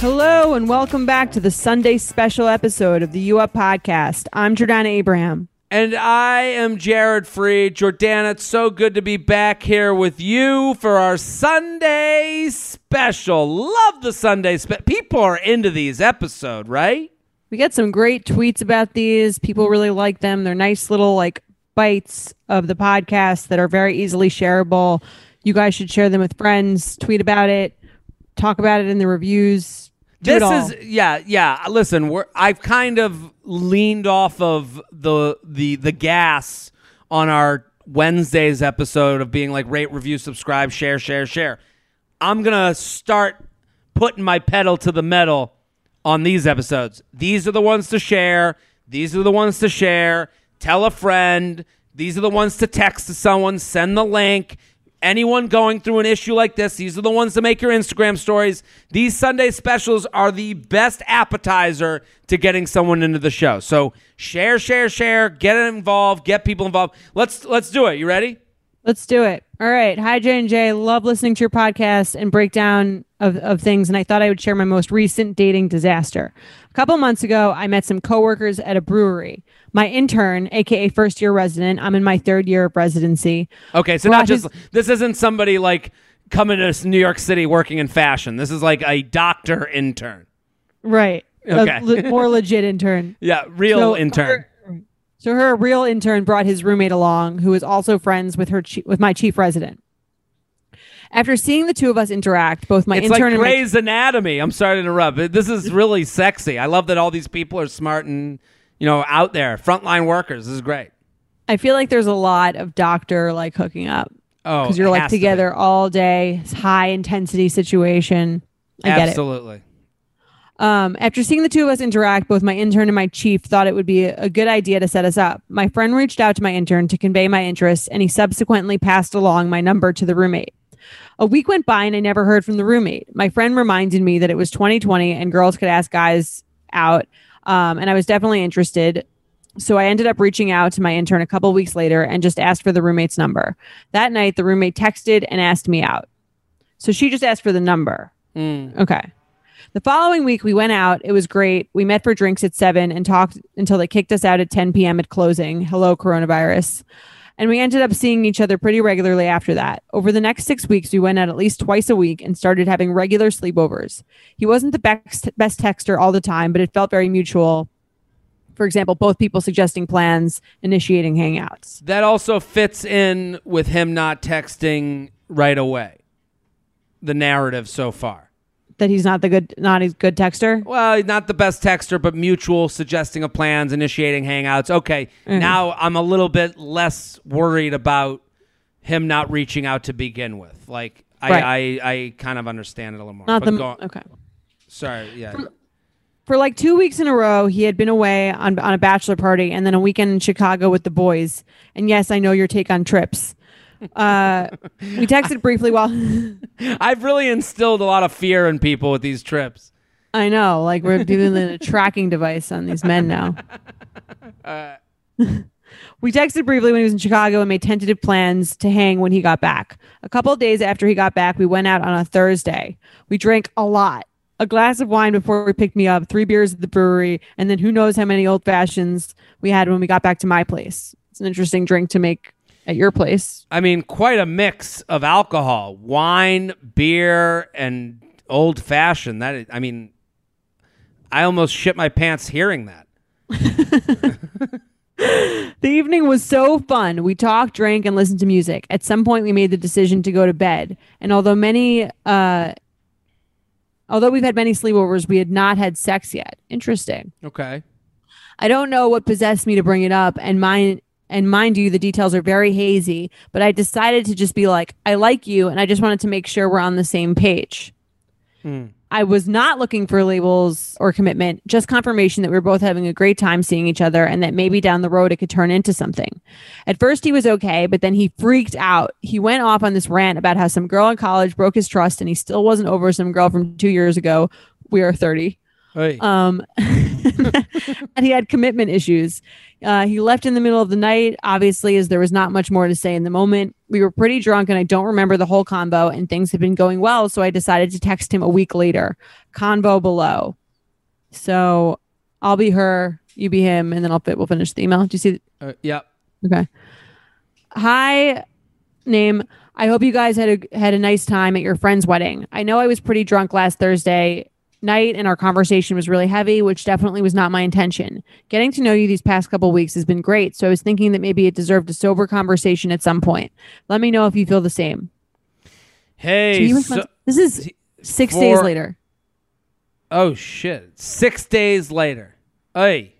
Hello, and welcome back to the Sunday special episode of the U Up Podcast. I'm Jordana Abraham. And I am Jared Freid. Jordana, it's so good to be back here with you for our Sunday special. Love the Sunday special. People are into these episodes, right? We get some great tweets about these. People really like them. They're nice little like bites of the podcast that are very easily shareable. You guys should share them with friends, tweet about it, talk about it in the reviews. This is yeah, yeah. Listen, we're I've kind of leaned off of the the the gas on our Wednesday's episode of being like rate, review, subscribe, share, share, share. I'm gonna start putting my pedal to the metal on these episodes. These are the ones to share. These are the ones to share. Tell a friend. These are the ones to text to someone. Send the link. Anyone going through an issue like this, these are the ones that make your Instagram stories. These Sunday specials are the best appetizer to getting someone into the show. So share, share, share, get involved, get people involved. Let's let's do it. You ready? Let's do it. All right. Hi, J and J. Love listening to your podcast and breakdown of, of things. And I thought I would share my most recent dating disaster. A couple months ago, I met some coworkers at a brewery. My intern, aka first year resident, I'm in my third year of residency. Okay, so not just his- this isn't somebody like coming to New York City working in fashion. This is like a doctor intern. Right. A Okay. le- more legit intern. Yeah, real So intern. her- so her real intern brought his roommate along, who is also friends with her chi- with my chief resident. After seeing the two of us interact, both my it's intern like and my Grey's Anatomy. I'm sorry to interrupt. This is really sexy. I love that all these people are smart and you know out there, frontline workers. This is great. I feel like there's a lot of doctor like hooking up Oh, because you're like has to together all day, it's high intensity situation. I get it. Absolutely. Um, after seeing the two of us interact, both my intern and my chief thought it would be a good idea to set us up. My friend reached out to my intern to convey my interest, and he subsequently passed along my number to the roommate. A week went by and I never heard from the roommate. My friend reminded me that it was 2020 and girls could ask guys out, um, and I was definitely interested. So I ended up reaching out to my intern a couple weeks later and just asked for the roommate's number. That night, the roommate texted and asked me out. So she just asked for the number. Mm. Okay. The following week, we went out. It was great. We met for drinks at seven and talked until they kicked us out at 10 p.m. at closing. Hello, coronavirus. And we ended up seeing each other pretty regularly after that. Over the next six weeks, we went out at least twice a week and started having regular sleepovers. He wasn't the best, best texter all the time, but it felt very mutual. For example, both people suggesting plans, initiating hangouts. That also fits in with him not texting right away. The narrative so far. That he's not the good, not a good texter. Well, not the best texter, but mutual suggesting of plans, initiating hangouts. Okay, Mm-hmm. now I'm a little bit less worried about him not reaching out to begin with. Like I, Right. I, I kind of understand it a little more. Not the go- okay. Sorry, yeah. for like two weeks in a row, he had been away on, on a bachelor party and then a weekend in Chicago with the boys. And yes, I know your take on trips. Uh, we texted briefly while I've really instilled a lot of fear in people with these trips. I know, like we're doing a tracking device on these men now. Uh, we texted briefly when he was in Chicago and made tentative plans to hang when he got back. A couple of days after he got back, we went out on a Thursday. We drank a lot. A glass of wine before we picked me up, three beers at the brewery, and then who knows how many old fashions we had when we got back to my place. It's an interesting drink to make at your place. I mean, quite a mix of alcohol, wine, beer, and old fashioned. That is, I mean, I almost shit my pants hearing that. The evening was so fun. We talked, drank, and listened to music. At some point, we made the decision to go to bed. And although many, uh, although we've had many sleepovers, we had not had sex yet. Interesting. Okay. I don't know what possessed me to bring it up, and mine And mind you, the details are very hazy, but I decided to just be like, I like you. And I just wanted to make sure we're on the same page. I was not looking for labels or commitment, just confirmation that we were both having a great time seeing each other and that maybe down the road it could turn into something. At first, he was okay, but then he freaked out. He went off on this rant about how some girl in college broke his trust and he still wasn't over some girl from two years ago. We are 30 Hey. um and he had commitment issues uh, he left in the middle of the night obviously as there was not much more to say in the moment we were pretty drunk and i don't remember the whole convo and things had been going well so i decided to text him a week later convo below so i'll be her you be him and then i'll fit we'll finish the email do you see Uh, yep. Okay. Hi, name. I hope you guys had a had a nice time at your friend's wedding. I know I was pretty drunk last Thursday night and our conversation was really heavy, which definitely was not my intention. Getting to know you these past couple weeks has been great, so I was thinking that maybe it deserved a sober conversation at some point. Let me know if you feel the same. Hey. He was so- this is six for- days later. oh shit! Six days later. Hey.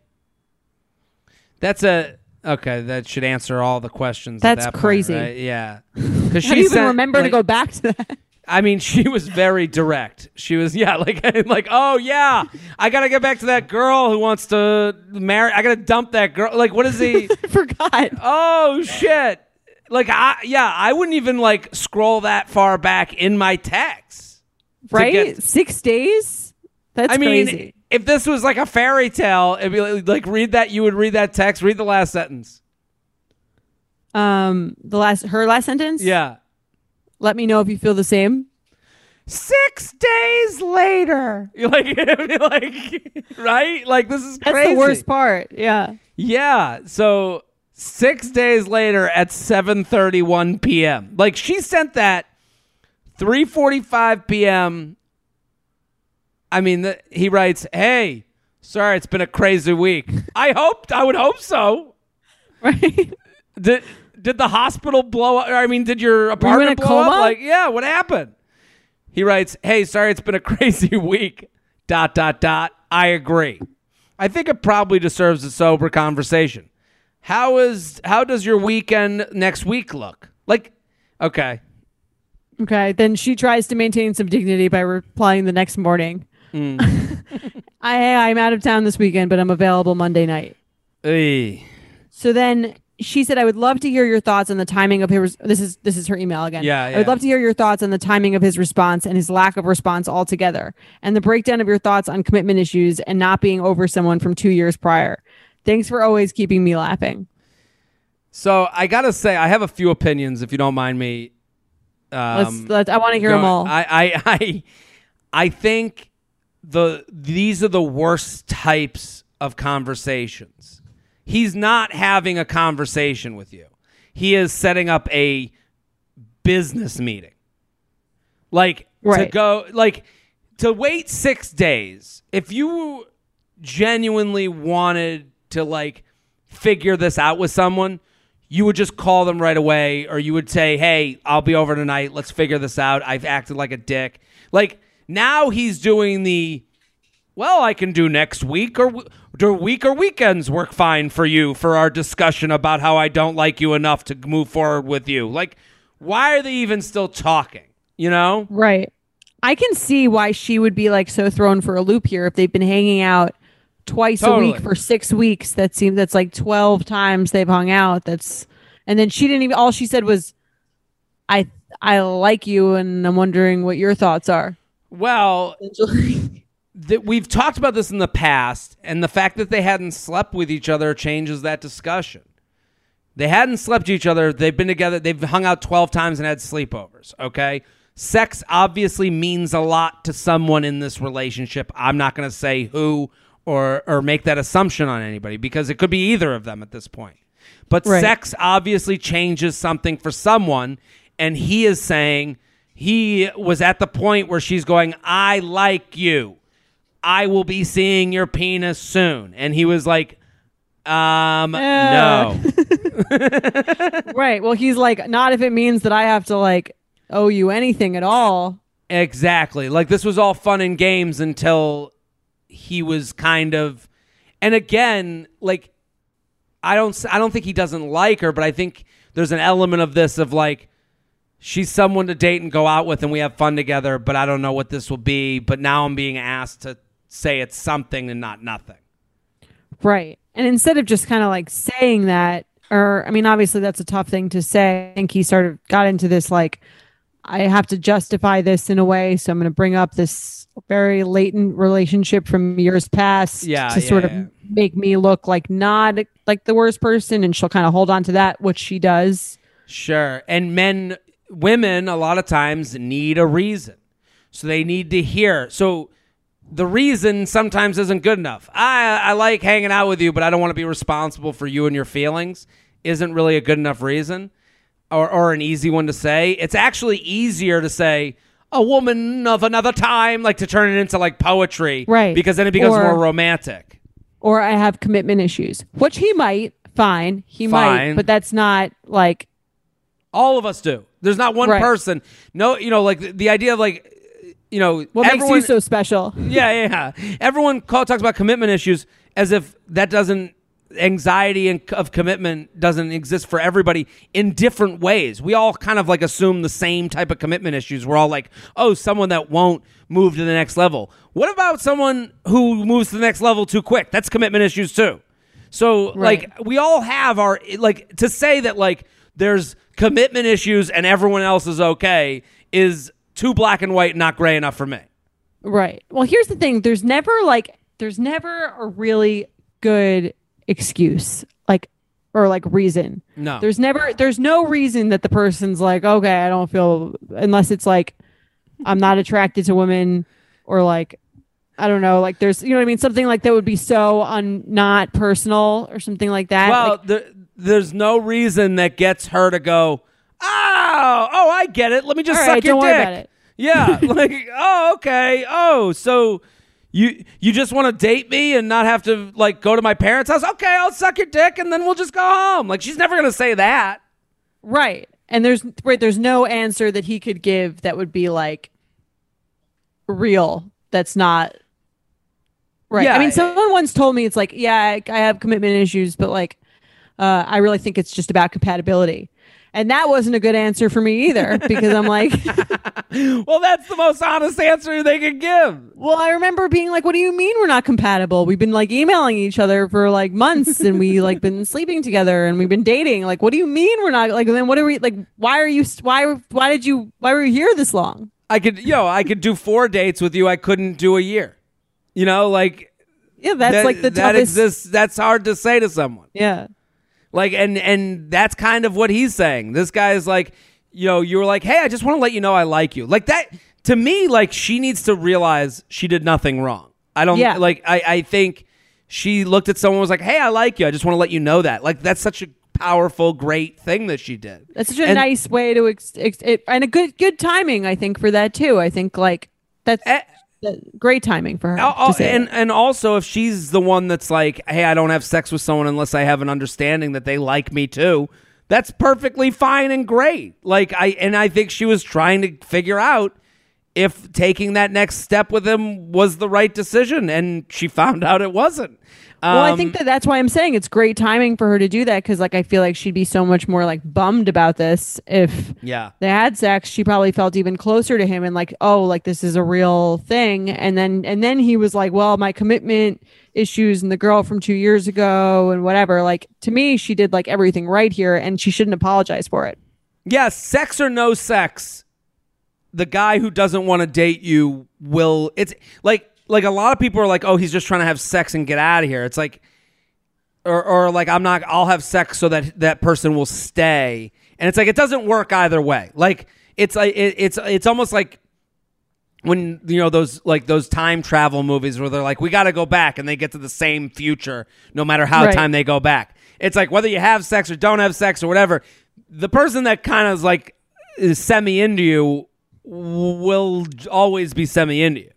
That's a okay. That should answer all the questions. at That's that point, crazy. right? Yeah. Because she you even remember to go back to that? I mean, she was very direct. She was, yeah, like, like, oh yeah, I gotta get back to that girl who wants to marry. I gotta dump that girl. Like, what is he? Forgot. oh shit! Like, I yeah, I wouldn't even like scroll that far back in my text. Right? get- Six days? That's I mean, crazy. if this was like a fairy tale, it'd be like, like read that. You would read that text. Read the last sentence. Um, the last her last sentence. Yeah. Let me know if you feel the same. Six days later, you're like, it'd like, right? Like this is That's crazy. the worst part. Yeah. Yeah. So six days later at 7:31 p.m. Like she sent that 3:45 p.m. I mean, the, he writes, "Hey, sorry, it's been a crazy week. I hoped, I would hope so. Right. Did did the hospital blow up? I mean, did your apartment blow coma? up? Like, yeah, what happened?" He writes, "Hey, sorry, it's been a crazy week. Dot dot dot. I agree. I think it probably deserves a sober conversation. How is how does your weekend next week look? Like, okay, okay. Then she tries to maintain some dignity by replying the next morning. Hmm. I I'm out of town this weekend, but I'm available Monday night. Ey. So then she said, "I would love to hear your thoughts on the timing of his." This is this is her email again. Yeah, I would love to hear your thoughts on the timing of his response and his lack of response altogether, and the breakdown of your thoughts on commitment issues and not being over someone from two years prior. Thanks for always keeping me laughing. So I gotta say, I have a few opinions, if you don't mind me. Let's, Um, let's I want to hear them all. I, I, I, I think the these are the worst types of conversations. He's not having a conversation with you. He is setting up a business meeting. Like to go like to wait 6 days. If you genuinely wanted to like figure this out with someone, you would just call them right away or you would say, "Hey, I'll be over tonight. Let's figure this out. I've acted like a dick." Like now he's doing the well, I can do next week or do week or weekends work fine for you for our discussion about how I don't like you enough to move forward with you. Like why are they even still talking? You know? Right. I can see why she would be like so thrown for a loop here if they've been hanging out twice a week for six weeks. That seems that's like twelve times they've hung out. That's and then she didn't even all she said was I I like you and I'm wondering what your thoughts are. Well, that we've talked about this in the past, and the fact that they hadn't slept with each other changes that discussion. They hadn't slept with each other. They've been together. They've hung out 12 times and had sleepovers. Okay. Sex obviously means a lot to someone in this relationship. I'm not going to say who or, or make that assumption on anybody because it could be either of them at this point. But Right. sex obviously changes something for someone. And he is saying he was at the point where she's going, I like you. I will be seeing your penis soon. And he was like, um, no. right. Well he's like, not if it means that I have to like owe you anything at all. Exactly. Like this was all fun and games until he was kind of and again, like I don't I don't think he doesn't like her, but I think there's an element of this of like she's someone to date and go out with and we have fun together, but I don't know what this will be, but now I'm being asked to say it's something and not nothing. Right. And instead of just kind of like saying that, or I mean, obviously that's a tough thing to say. I think he sort of got into this like, I have to justify this in a way. So I'm going to bring up this very latent relationship from years past Yeah, to yeah, sort yeah. of make me look like not like the worst person. And she'll kind of hold on to that, which she does. Sure. And men, women, a lot of times need a reason. So they need to hear. So the reason sometimes isn't good enough. I, I like hanging out with you, but I don't want to be responsible for you and your feelings, isn't really a good enough reason or, or an easy one to say. It's actually easier to say, a woman of another time, like to turn it into like poetry. Right. Because then it becomes Or- more romantic. Or I have commitment issues, which he might. Fine. He Fine. might. But that's not like, All of us do. There's not one Right. person. No, you know, like the, the idea of like, you know, what everyone, makes you so special? yeah, yeah, yeah. Everyone call, talks about commitment issues as if that doesn't anxiety and of commitment doesn't exist for everybody in different ways. We all kind of like assume the same type of commitment issues. We're all like, "Oh, someone that won't move to the next level." What about someone who moves to the next level too quick? That's commitment issues too. So, Right. like we all have our like to say that like there's commitment issues and everyone else is okay is too black and white, not gray enough for me. Right. Well, here's the thing. There's never like there's never a really good excuse. Like or like reason. No. There's never there's no reason that the person's like, "Okay, I don't feel unless it's like I'm not attracted to women or like I don't know, like there's you know what I mean, something like that would be so un not personal or something like that. Well, Like, there, there's no reason that gets her to go, oh, oh, I get it. Let me just All suck right, your don't dick. worry about it. Yeah, like, oh, okay. Oh, so you you just want to date me and not have to like go to my parents' house? Okay, I'll suck your dick and then we'll just go home. Like, she's never gonna say that. Right. And there's right, there's no answer that he could give that would be like real. That's not right. Yeah. I mean, someone once told me it's like, yeah, I, I have commitment issues, but like, uh, I really think it's just about compatibility. And that wasn't a good answer for me either because I'm like, Well, that's the most honest answer they could give. well, I remember being like, what do you mean we're not compatible? We've been like emailing each other for like months and we like been sleeping together and we've been dating. Like, what do you mean we're not like, then what are we like, why are you, why, why did you, why were you here this long? I could, yo, I could do four dates with you. I couldn't do a year. You know, like Yeah, that's that, like the that toughest. exists. That's hard to say to someone. Yeah. Like, and and that's kind of what he's saying. This guy is like, you know, you were like, hey, I just want to let you know I like you. Like that to me, like she needs to realize she did nothing wrong. I don't Yeah. like. I I think she looked at someone and was like, hey, I like you. I just want to let you know that. Like that's such a powerful, great thing that she did. That's such a And- nice way to ex- ex- it, and a good good timing I think for that too. I think like that's that- great timing for her. Oh, oh, and it. and also if she's the one that's like, hey, I don't have sex with someone unless I have an understanding that they like me too. That's perfectly fine and great. Like I and I think she was trying to figure out if taking that next step with him was the right decision, and she found out it wasn't. Well, I Um, think that that's why I'm saying it's great timing for her to do that because like I feel like she'd be so much more like bummed about this if yeah, they had sex. She probably felt even closer to him and like oh like this is a real thing. And then and then he was like well my commitment issues and the girl from two years ago and whatever. Like to me she did like everything right here and she shouldn't apologize for it. yeah. Sex or no sex, the guy who doesn't want to date you will. It's like like a lot of people are like, oh, he's just trying to have sex and get out of here. It's like, or or like I'm not. I'll have sex so that that person will stay, and it's like it doesn't work either way. Like it's like it, it's it's almost like when you know those like those time travel movies where they're like we got to go back and they get to the same future no matter how Right. time they go back it's like whether you have sex or don't have sex or whatever the person that kind of is like is semi into you will always be semi into you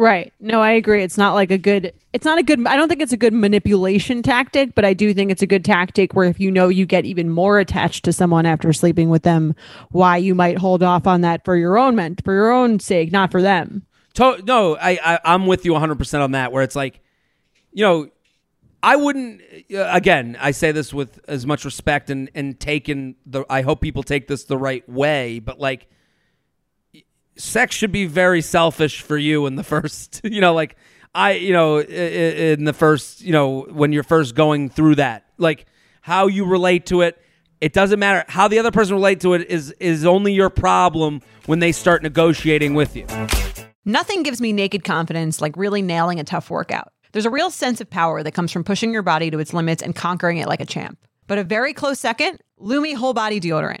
Right. No, I agree. It's not like a good it's not a good I don't think it's a good manipulation tactic, but I do think it's a good tactic where if you know you get even more attached to someone after sleeping with them, why you might hold off on that for your own ment for your own sake, not for them. To- no, I, I I'm with you 100 percent on that. Where it's like, you know, I wouldn't. Uh, again, I say this with as much respect and and taken the. I hope people take this the right way, but like, sex should be very selfish for you in the first. You know, like I, you know, in the first, you know, when you're first going through that, like how you relate to it. It doesn't matter how the other person relate to it is is only your problem when they start negotiating with you. Nothing gives me naked confidence like really nailing a tough workout. There's a real sense of power that comes from pushing your body to its limits and conquering it like a champ. But a very close second, Lume Whole Body Deodorant.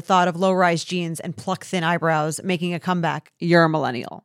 thought of low rise jeans and pluck thin eyebrows making a comeback, you're a millennial.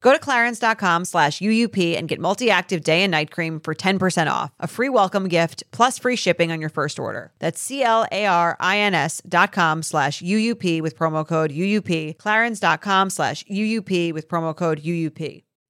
Go to clarins.com slash UUP and get multi active day and night cream for 10% off, a free welcome gift, plus free shipping on your first order. That's C L A R I N S dot com slash UUP with promo code UUP, clarins.com slash UUP with promo code UUP.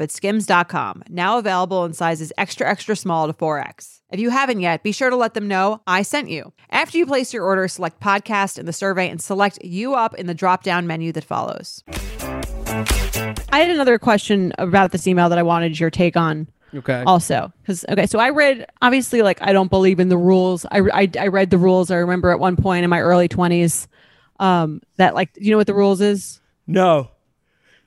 at skims.com, now available in sizes extra, extra small to 4X. If you haven't yet, be sure to let them know I sent you. After you place your order, select podcast in the survey and select you up in the drop down menu that follows. I had another question about this email that I wanted your take on. Okay. Also, because okay, so I read obviously like I don't believe in the rules. I, I I read the rules. I remember at one point in my early twenties, um, that like you know what the rules is. No.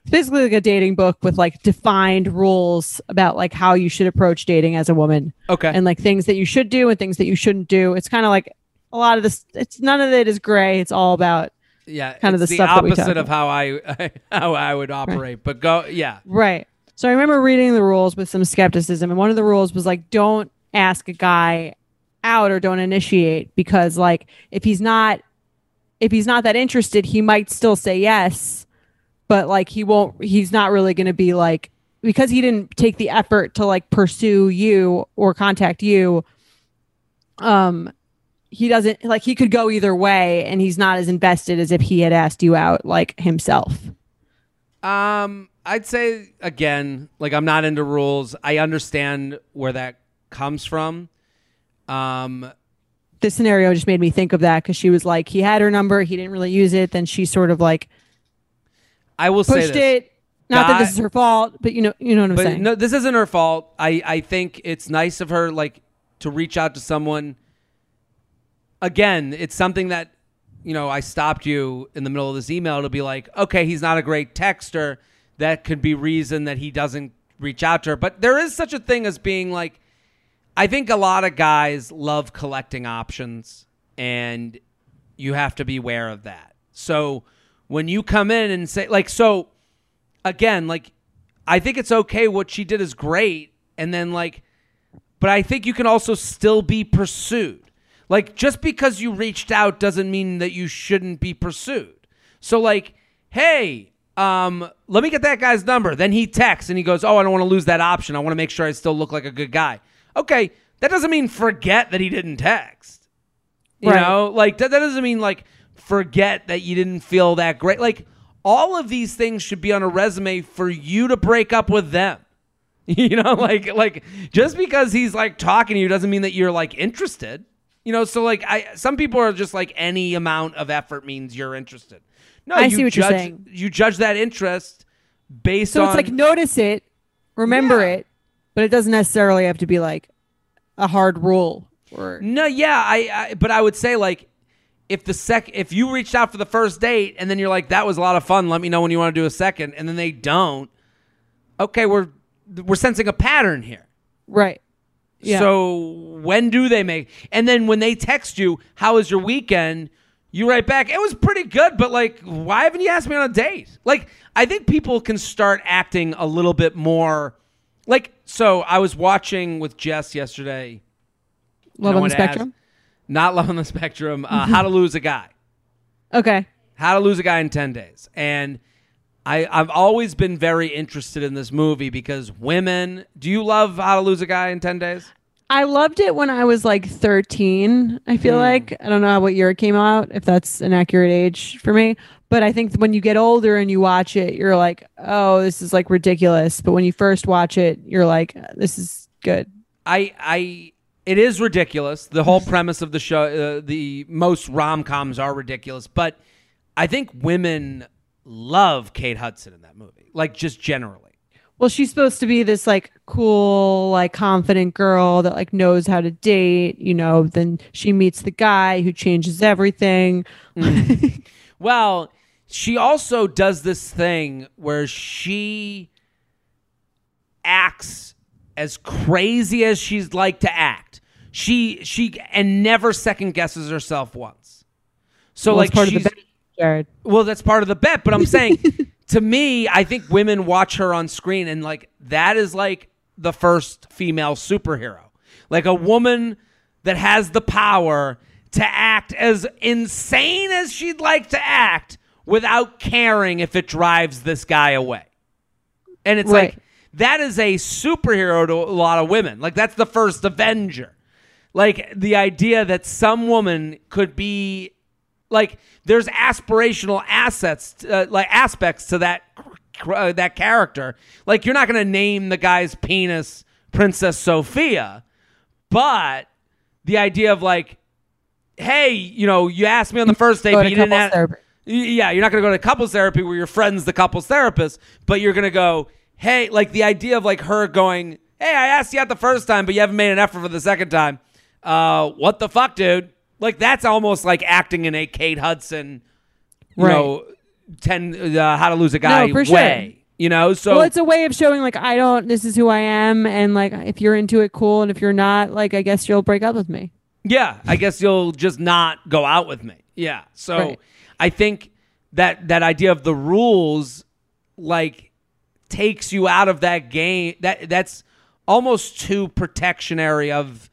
It's basically like a dating book with like defined rules about like how you should approach dating as a woman Okay. and like things that you should do and things that you shouldn't do. It's kind of like a lot of this. It's none of it is gray. It's all about yeah. kind of the the stuff that we opposite of how I how I would operate. But go. Yeah. Right. So I remember reading the rules with some skepticism, and one of the rules was like, don't ask a guy out or don't initiate because like if he's not if he's not that interested, he might still say yes, but like he won't he's not really going to be like because he didn't take the effort to like pursue you or contact you um he doesn't like he could go either way and he's not as invested as if he had asked you out like himself. Um, I'd say again, like I'm not into rules. I understand where that comes from. Um, This scenario just made me think of that because she was like, he had her number, he didn't really use it. Then she sort of like I will say pushed it. Not that this is her fault, but you know, you know what I'm but saying. no, this isn't her fault. I I think it's nice of her like to reach out to someone. Again, it's something that you know I stopped you in the middle of this email to be like, okay, he's not a great texter. That could be reason that he doesn't reach out to her. But there is such a thing as being like, I think a lot of guys love collecting options, and you have to be aware of that. So when you come in and say like so again, like I think it's okay what she did is great and then like but I think you can also still be pursued. Like just because you reached out doesn't mean that you shouldn't be pursued. So like, hey, um, let me get that guy's number. Then he texts and he goes, "Oh, I don't want to lose that option. I want to make sure I still look like a good guy." Okay, that doesn't mean forget that he didn't text. You Right. know, like that, that doesn't mean like forget that you didn't feel that great. Like all of these things should be on a resume for you to break up with them. You know, like like just because he's like talking to you doesn't mean that you're like interested. You know, so like I some people are just like any amount of effort means you're interested. No, I you see what you're judge, saying. You judge that interest based so on So it's like notice it, remember Yeah. it, but it doesn't necessarily have to be like a hard rule or No, yeah, I, I but I would say like if the sec if you reached out for the first date and then you're like that was a lot of fun, let me know when you want to do a second and then they don't. Okay, we're we're sensing a pattern here. right. Yeah. So when do they make? And then when they text you, "How was your weekend?" You write back, "It was pretty good, but like, why haven't you asked me on a date?" Like, I think people can start acting a little bit more. Like, so I was watching with Jess yesterday. Love on the to ask- spectrum. Not love on the spectrum. Uh, How to lose a guy. Okay. How to lose a guy in 10 days. And I, I've always been very interested in this movie because women. Do you love How to Lose a Guy in 10 Days? I loved it when I was like 13. I feel Hmm. like I don't know what year it came out, if that's an accurate age for me. But I think when you get older and you watch it, you're like, oh, this is like ridiculous. But when you first watch it, you're like, this is good. I, I, it is ridiculous. The whole premise of the show, uh, the most rom coms are ridiculous, but I think women love Kate Hudson in that movie, like just generally. Well, she's supposed to be this like cool, like confident girl that like knows how to date, you know, then she meets the guy who changes everything. Well, she also does this thing where she acts as crazy as she's like to act. She she and never second guesses herself once. So Well, like part of the bet, Jared. well, that's part of the bet, but I'm saying to me, I think women watch her on screen and like that is like the first female superhero. Like a woman that has the power to act as insane as she'd like to act without caring if it drives this guy away. And it's Right. like that is a superhero to a lot of women. Like that's the first Avenger. Like the idea that some woman could be like there's aspirational assets uh, like aspects to that uh, that character like you're not going to name the guy's penis princess sophia but the idea of like hey you know you asked me on the first date but you didn't ask, therapy. yeah you're not going to go to couples therapy where your friend's the couples therapist but you're going to go hey like the idea of like her going hey i asked you out the first time but you haven't made an effort for the second time uh what the fuck dude like that's almost like acting in a kate hudson you Right. know 10 uh, how to lose a guy No, for sure. way you know so well, it's a way of showing like I don't. This is who I am, and like if you're into it, cool, and if you're not, like I guess you'll break up with me. Yeah, I guess you'll just not go out with me. Yeah. So Right. I think that that idea of the rules like takes you out of that game. That that's almost too protectionary of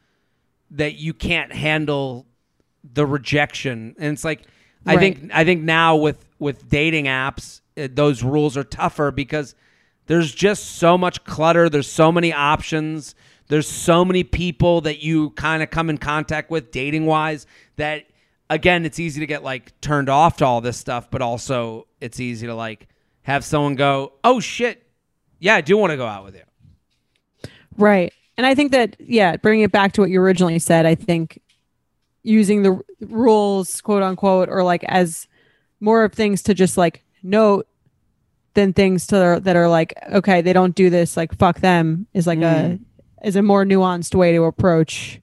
that you can't handle the rejection. And it's like I think I think now with with dating apps, uh, those rules are tougher because there's just so much clutter. There's so many options. There's so many people that you kind of come in contact with dating wise that again, it's easy to get like turned off to all this stuff, but also it's easy to like have someone go, "Oh shit, yeah, I do want to go out with you." Right. And I think that, yeah, bringing it back to what you originally said, I think using the r- rules, quote unquote, or like as more of things to just like note than things to that are like, okay, they don't do this, like fuck them is like a mm-hmm. is a more nuanced way to approach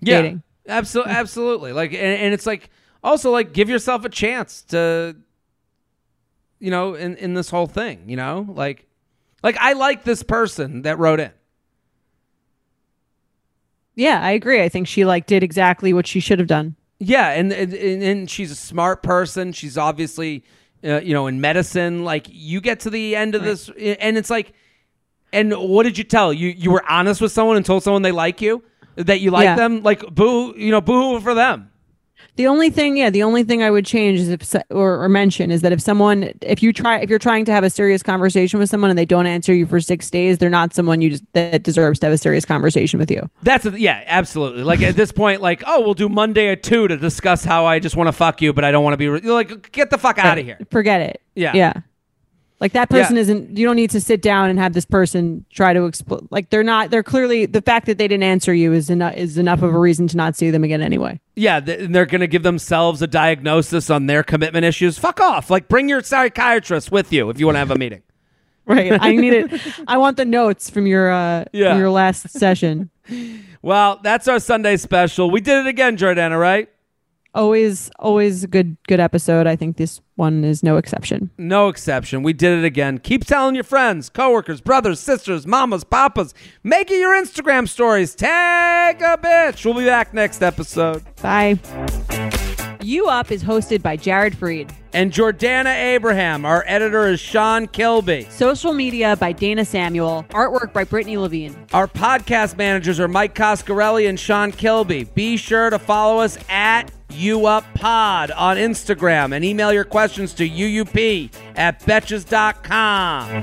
Yeah, dating. absolutely, absolutely. Like, and, and it's like also like give yourself a chance to, you know, in in this whole thing, you know, like, like I like this person that wrote in. Yeah, I agree. I think she like did exactly what she should have done. Yeah, and and, and she's a smart person. She's obviously, uh, you know, in medicine. Like you get to the end of this, and it's like, and what did you tell you? You were honest with someone and told someone they like you, that you like Yeah. them. Like boo, you know, boo for them. The only thing, yeah, the only thing I would change is if or, or mention is that if someone, if you try, if you're trying to have a serious conversation with someone and they don't answer you for six days, they're not someone you just, that deserves to have a serious conversation with you. That's a, yeah, absolutely. Like at this point, like oh, we'll do Monday at two to discuss how I just want to fuck you, but I don't want to be re- like get the fuck out of here. Forget it. Yeah. yeah. Like that person Yeah. isn't. You don't need to sit down and have this person try to explain. Like they're not. They're clearly the fact that they didn't answer you is enough is enough of a reason to not see them again anyway. Yeah, they're gonna give themselves a diagnosis on their commitment issues. Fuck off. Like bring your psychiatrist with you if you want to have a meeting. Right. I need it. I want the notes from your uh Yeah. from your last session. Well, that's our Sunday special. We did it again, Jordana, right? Always always a good good episode i think this one is no exception No exception. We did it again. Keep telling your friends, coworkers, brothers, sisters, mamas, papas. Make it your Instagram stories. Tag a bitch. We'll be back next episode. bye You Up is hosted by Jared Freid. And Jordana Abraham. Our editor is Sean Kilby. Social media by Dana Samuel. Artwork by Brittany Levine. Our podcast managers are Mike Coscarelli and Sean Kilby. Be sure to follow us at UUpPod on Instagram and email your questions to UUP at betches.com.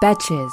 Betches.